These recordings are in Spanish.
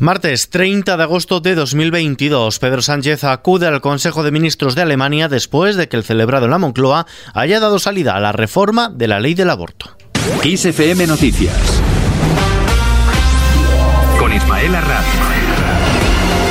Martes 30 de agosto de 2022, Pedro Sánchez acude al Consejo de Ministros de Alemania después de que el celebrado en la Moncloa haya dado salida a la reforma de la ley del aborto. XFM Noticias con Ismael Arranz.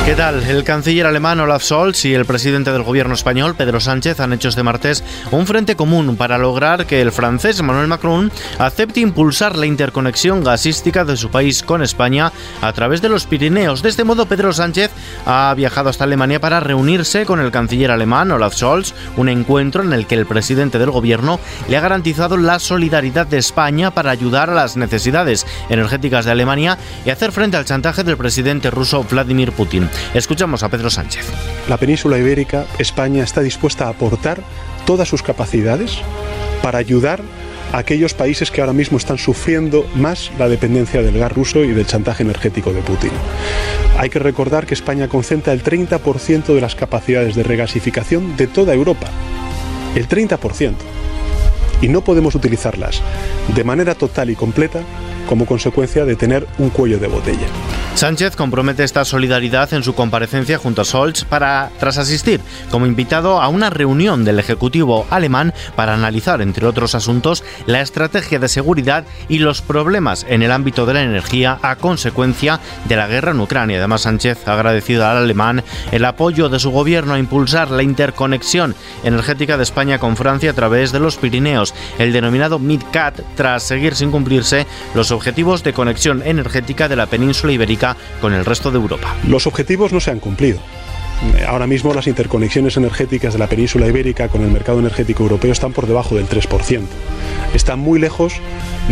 ¿Qué tal? El canciller alemán Olaf Scholz y el presidente del gobierno español Pedro Sánchez han hecho este martes un frente común para lograr que el francés Emmanuel Macron acepte impulsar la interconexión gasística de su país con España a través de los Pirineos. De este modo, Pedro Sánchez ha viajado hasta Alemania para reunirse con el canciller alemán Olaf Scholz, un encuentro en el que el presidente del gobierno le ha garantizado la solidaridad de España para ayudar a las necesidades energéticas de Alemania y hacer frente al chantaje del presidente ruso Vladimir Putin. Escuchamos a Pedro Sánchez. La península ibérica, España, está dispuesta a aportar todas sus capacidades para ayudar aquellos países que ahora mismo están sufriendo más la dependencia del gas ruso y del chantaje energético de Putin. Hay que recordar que España concentra el 30% de las capacidades de regasificación de toda Europa. El 30%. Y no podemos utilizarlas de manera total y completa como consecuencia de tener un cuello de botella. Sánchez compromete esta solidaridad en su comparecencia junto a Scholz para, tras asistir como invitado a una reunión del Ejecutivo alemán para analizar, entre otros asuntos, la estrategia de seguridad y los problemas en el ámbito de la energía a consecuencia de la guerra en Ucrania. Además, Sánchez ha agradecido al alemán el apoyo de su gobierno a impulsar la interconexión energética de España con Francia a través de los Pirineos, el denominado MidCat, tras seguir sin cumplirse los objetivos de conexión energética de la península ibérica con el resto de Europa. Los objetivos no se han cumplido. Ahora mismo las interconexiones energéticas de la península ibérica con el mercado energético europeo están por debajo del 3%. Están muy lejos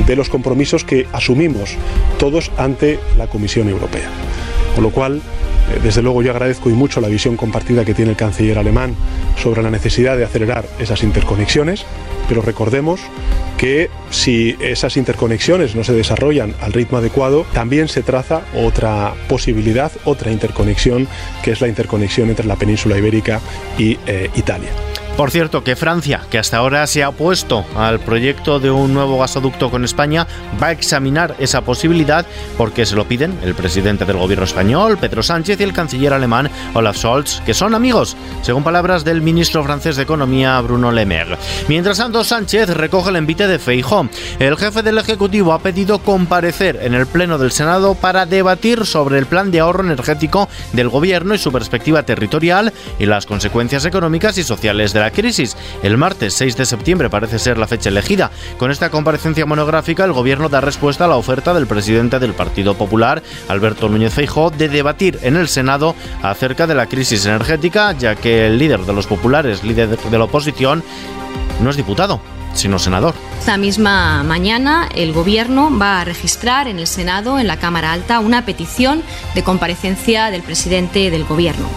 de los compromisos que asumimos todos ante la Comisión Europea. Con lo cual, eh, desde luego yo agradezco y mucho la visión compartida que tiene el canciller alemán sobre la necesidad de acelerar esas interconexiones, pero recordemos que si esas interconexiones no se desarrollan al ritmo adecuado, también se traza otra posibilidad, otra interconexión, que es la interconexión entre la península ibérica y eh, Italia. Por cierto, que Francia, que hasta ahora se ha opuesto al proyecto de un nuevo gasoducto con España, va a examinar esa posibilidad porque se lo piden el presidente del gobierno español, Pedro Sánchez, y el canciller alemán, Olaf Scholz, que son amigos, según palabras del ministro francés de Economía, Bruno Le Maire. Mientras tanto, Sánchez recoge el envite de Feijóo. El jefe del Ejecutivo ha pedido comparecer en el Pleno del Senado para debatir sobre el plan de ahorro energético del gobierno y su perspectiva territorial y las consecuencias económicas y sociales de la crisis. El martes 6 de septiembre parece ser la fecha elegida. Con esta comparecencia monográfica, el gobierno da respuesta a la oferta del presidente del Partido Popular, Alberto Núñez Feijóo, de debatir en el Senado acerca de la crisis energética, ya que el líder de los populares, líder de la oposición, no es diputado, sino senador. Esta misma mañana el Gobierno va a registrar en el Senado, en la Cámara Alta, una petición de comparecencia del presidente del Gobierno.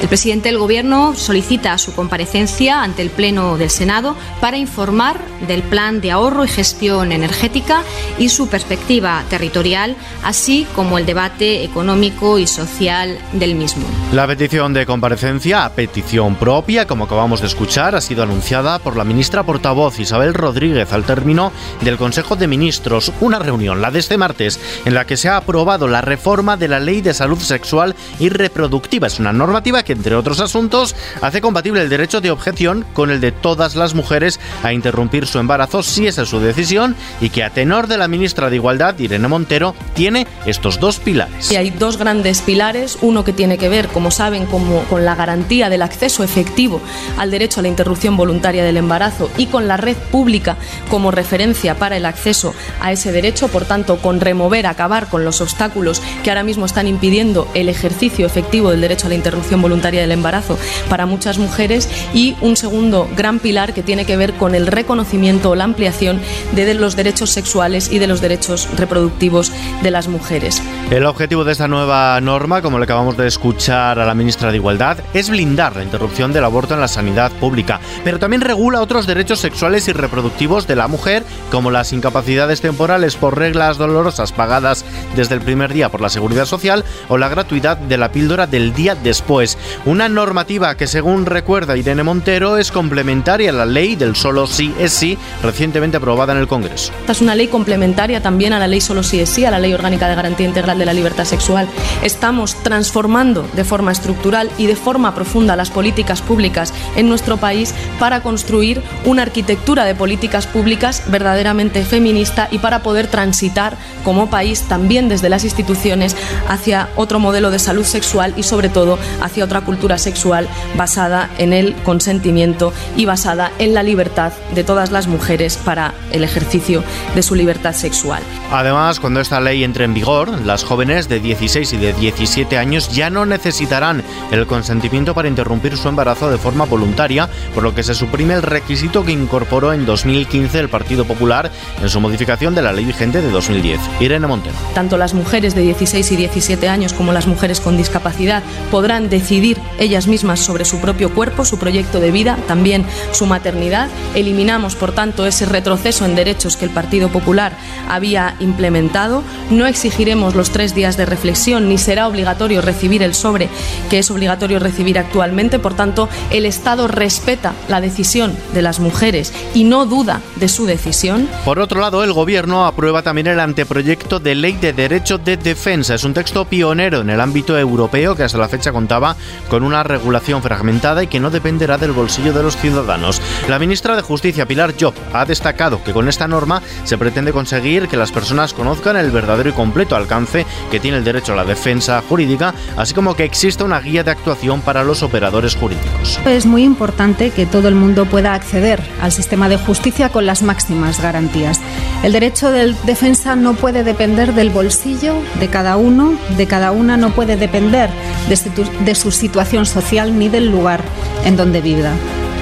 El presidente del Gobierno solicita su comparecencia ante el Pleno del Senado para informar del plan de ahorro y gestión energética y su perspectiva territorial, así como el debate económico y social del mismo. La petición de comparecencia, a petición propia, como acabamos de escuchar, ha sido anunciada por la ministra portavoz Isabel Rodríguez al término del Consejo de Ministros, una reunión, la de este martes, en la que se ha aprobado la reforma de la Ley de Salud Sexual y Reproductiva. Es una normativa que, entre otros asuntos, hace compatible el derecho de objeción con el de todas las mujeres a interrumpir su embarazo si esa es su decisión y que a tenor de la ministra de Igualdad, Irene Montero, tiene estos dos pilares. Y hay dos grandes pilares, uno que tiene que ver, como saben, como, con la garantía del acceso efectivo al derecho a la interrupción voluntaria del embarazo y con la red pública como referencia para el acceso a ese derecho, por tanto, con remover, acabar con los obstáculos que ahora mismo están impidiendo el ejercicio efectivo del derecho a la interrupción voluntaria del embarazo para muchas mujeres y un segundo gran pilar que tiene que ver con el reconocimiento o la ampliación de los derechos sexuales y de los derechos reproductivos de las mujeres. El objetivo de esta nueva norma, como le acabamos de escuchar a la ministra de Igualdad, es blindar la interrupción del aborto en la sanidad pública, pero también regula otros derechos sexuales y reproductivos de la mujer, como las incapacidades temporales por reglas dolorosas pagadas desde el primer día por la Seguridad Social o la gratuidad de la píldora del día después. Una normativa que, según recuerda Irene Montero, es complementaria a la ley del solo sí es sí, recientemente aprobada en el Congreso. Esta es una ley complementaria también a la ley solo sí es sí, a la ley orgánica de garantía integral de la libertad sexual. Estamos transformando de forma estructural y de forma profunda las políticas públicas en nuestro país para construir una arquitectura de políticas públicas verdaderamente feminista y para poder transitar como país también desde las instituciones hacia otro modelo de salud sexual y sobre todo hacia otra cultura sexual basada en el consentimiento y basada en la libertad de todas las mujeres para el ejercicio de su libertad sexual. Además, cuando esta ley entre en vigor, las jóvenes de 16 y de 17 años ya no necesitarán el consentimiento para interrumpir su embarazo de forma voluntaria, por lo que se suprime el requisito que incorporó en 2015 el Partido Popular en su modificación de la ley vigente de 2010. Irene Montero. Tanto las mujeres de 16 y 17 años como las mujeres con discapacidad podrán decidir ellas mismas sobre su propio cuerpo, su proyecto de vida, también su maternidad. Eliminamos, por tanto, ese retroceso en derechos que el Partido Popular había implementado. No exigiremos los tres días de reflexión ni será obligatorio recibir el sobre que es obligatorio recibir actualmente. Por tanto, el Estado respeta la decisión de las mujeres y no duda de su decisión. Por otro lado, el Gobierno aprueba también el anteproyecto de ley de derecho de defensa. Es un texto pionero en el ámbito europeo que hasta la fecha contaba con una regulación fragmentada y que no dependerá del bolsillo de los ciudadanos. La ministra de Justicia, Pilar Job, ha destacado que con esta norma se pretende conseguir que las personas conozcan el verdadero y completo alcance que tiene el derecho a la defensa jurídica, así como que exista una guía de actuación para los operadores jurídicos. Es muy importante que todo el mundo pueda acceder al sistema de justicia con las máximas garantías. El derecho de defensa no puede depender del bolsillo de cada uno, de cada una, no puede depender de su, situación social ni del lugar en donde viva.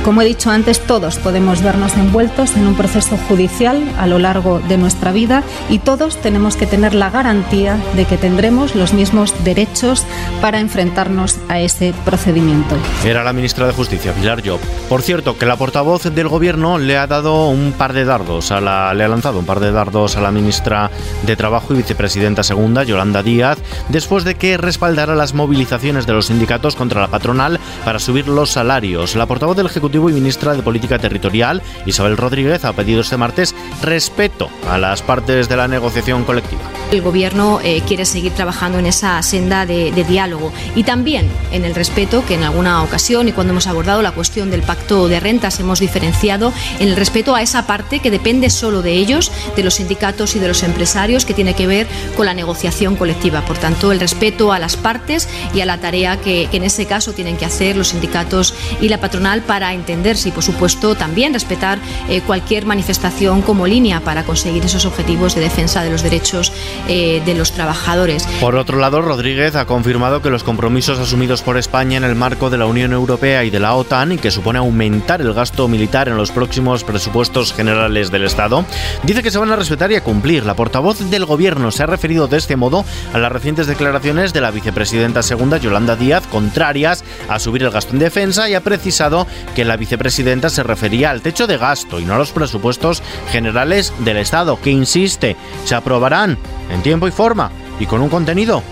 Como he dicho antes, todos podemos vernos envueltos en un proceso judicial a lo largo de nuestra vida y todos tenemos que tener la garantía de que tendremos los mismos derechos para enfrentarnos a ese procedimiento. Era la ministra de Justicia, Pilar Job. Por cierto, que la portavoz del gobierno le ha dado un par de dardos, a la, le ha lanzado un par de dardos a la ministra de Trabajo y vicepresidenta segunda, Yolanda Díaz, después de que respaldara las movilizaciones de los sindicatos contra la patronal para subir los salarios. La portavoz del Ejecutivo y ministra de Política Territorial, Isabel Rodríguez, ha pedido este martes respeto a las partes de la negociación colectiva. El Gobierno eh, quiere seguir trabajando en esa senda de, diálogo y también en el respeto que en alguna ocasión y cuando hemos abordado la cuestión del pacto de rentas hemos diferenciado en el respeto a esa parte que depende solo de ellos, de los sindicatos y de los empresarios, que tiene que ver con la negociación colectiva. Por tanto, el respeto a las partes y a la tarea que, que en ese caso tienen que hacer los sindicatos y la patronal para entenderse y, por supuesto, también respetar eh, cualquier manifestación como línea para conseguir esos objetivos de defensa de los derechos eh, de los trabajadores. Por otro lado, Rodríguez ha confirmado que los compromisos asumidos por España en el marco de la Unión Europea y de la OTAN y que supone aumentar el gasto militar en los próximos presupuestos generales del Estado, dice que se van a respetar y a cumplir. La portavoz del Gobierno se ha referido de este modo a las recientes declaraciones de la vicepresidenta segunda, Yolanda Díaz, contrarias a subir el gasto en defensa y ha precisado que la vicepresidenta se refería al techo de gasto y no a los presupuestos generales del Estado, que insiste, se aprobarán en tiempo y forma y con un contenido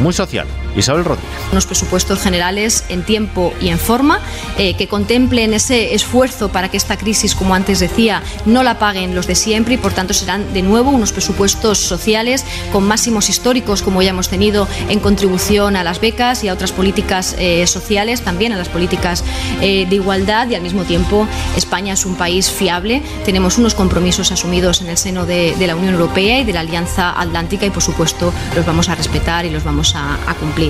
muy social. Isabel Rodríguez. Unos presupuestos generales en tiempo y en forma eh, que contemplen ese esfuerzo para que esta crisis, como antes decía, no la paguen los de siempre y por tanto serán de nuevo unos presupuestos sociales con máximos históricos como ya hemos tenido en contribución a las becas y a otras políticas eh, sociales, también a las políticas eh, de igualdad y al mismo tiempo España es un país fiable, tenemos unos compromisos asumidos en el seno de, la Unión Europea y de la Alianza Atlántica y por supuesto los vamos a respetar y los vamos a cumplir.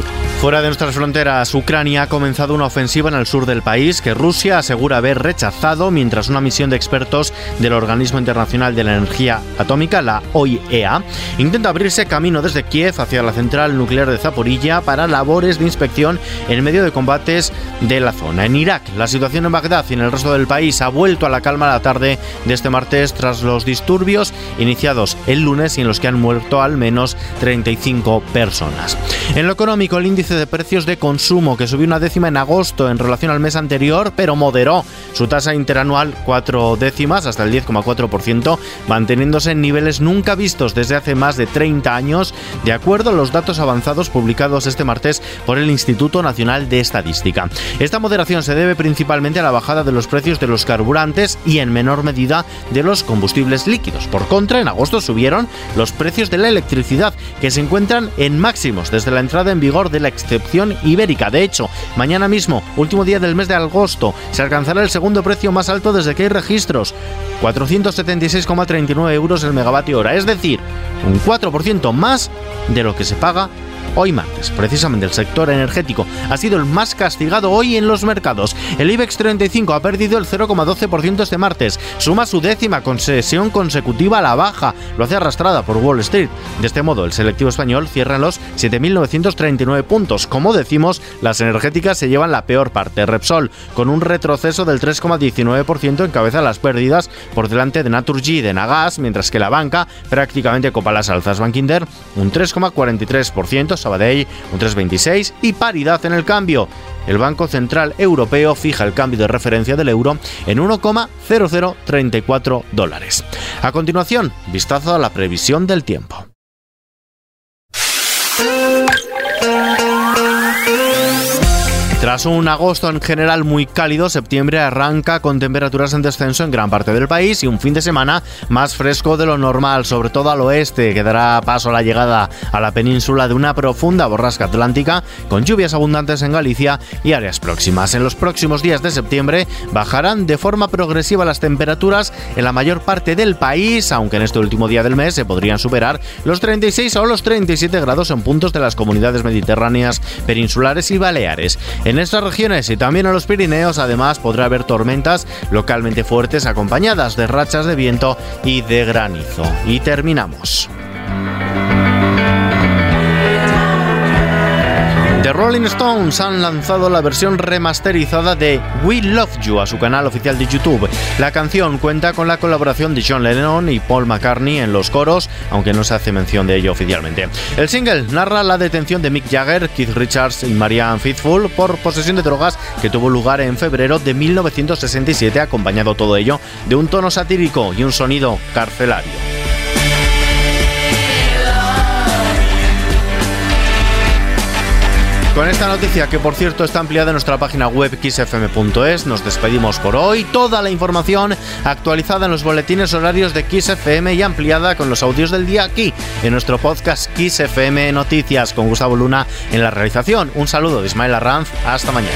Fuera de nuestras fronteras, Ucrania ha comenzado una ofensiva en el sur del país que Rusia asegura haber rechazado mientras una misión de expertos del Organismo Internacional de la Energía Atómica, la OIEA, intenta abrirse camino desde Kiev hacia la central nuclear de Zaporilla para labores de inspección en medio de combates de la zona. En Irak, la situación en Bagdad y en el resto del país ha vuelto a la calma la tarde de este martes tras los disturbios iniciados el lunes y en los que han muerto al menos 35 personas. En lo económico, económico el índice de precios de consumo, que subió una décima en agosto en relación al mes anterior, pero moderó su tasa interanual cuatro décimas hasta el 10,4%, manteniéndose en niveles nunca vistos desde hace más de 30 años, de acuerdo a los datos avanzados publicados este martes por el Instituto Nacional de Estadística. Esta moderación se debe principalmente a la bajada de los precios de los carburantes y en menor medida de los combustibles líquidos. Por contra, en agosto subieron los precios de la electricidad, que se encuentran en máximos desde la entrada en vigor de la excepción ibérica. De hecho, mañana mismo, último día del mes de agosto, se alcanzará el segundo precio más alto desde que hay registros, 476,39 euros el megavatio hora, es decir, un 4% más de lo que se paga hoy martes. Precisamente el sector energético ha sido el más castigado hoy en los mercados. El IBEX 35 ha perdido el 0,12% este martes, suma su décima concesión consecutiva a la baja, lo hace arrastrada por Wall Street. De este modo, el selectivo español cierra los 7.939 puntos. Como decimos, las energéticas se llevan la peor parte. Repsol, con un retroceso del 3,19%, encabeza las pérdidas por delante de Naturgy y de Nagas, mientras que la banca prácticamente copa las alzas. Bankinder, un 3,43%, Sabadell un 3,26 y paridad en el cambio. El Banco Central Europeo fija el cambio de referencia del euro en 1,0034 dólares. A continuación, vistazo a la previsión del tiempo. Tras un agosto en general muy cálido, septiembre arranca con temperaturas en descenso en gran parte del país y un fin de semana más fresco de lo normal, sobre todo al oeste, que dará paso a la llegada a la península de una profunda borrasca atlántica con lluvias abundantes en Galicia y áreas próximas. En los próximos días de septiembre bajarán de forma progresiva las temperaturas en la mayor parte del país, aunque en este último día del mes se podrían superar los 36 o los 37 grados en puntos de las comunidades mediterráneas, peninsulares y baleares. En estas regiones y también en los Pirineos además podrá haber tormentas localmente fuertes acompañadas de rachas de viento y de granizo. Y terminamos. Rolling Stones han lanzado la versión remasterizada de We Love You a su canal oficial de YouTube. La canción cuenta con la colaboración de John Lennon y Paul McCartney en los coros, aunque no se hace mención de ello oficialmente. El single narra la detención de Mick Jagger, Keith Richards y Marianne Faithfull por posesión de drogas que tuvo lugar en febrero de 1967, acompañado todo ello de un tono satírico y un sonido carcelario. Con esta noticia, que por cierto está ampliada en nuestra página web xfm.es, nos despedimos por hoy. Toda la información actualizada en los boletines horarios de XFM y ampliada con los audios del día aquí, en nuestro podcast XFM Noticias, con Gustavo Luna en la realización. Un saludo de Ismael Arranz. Hasta mañana.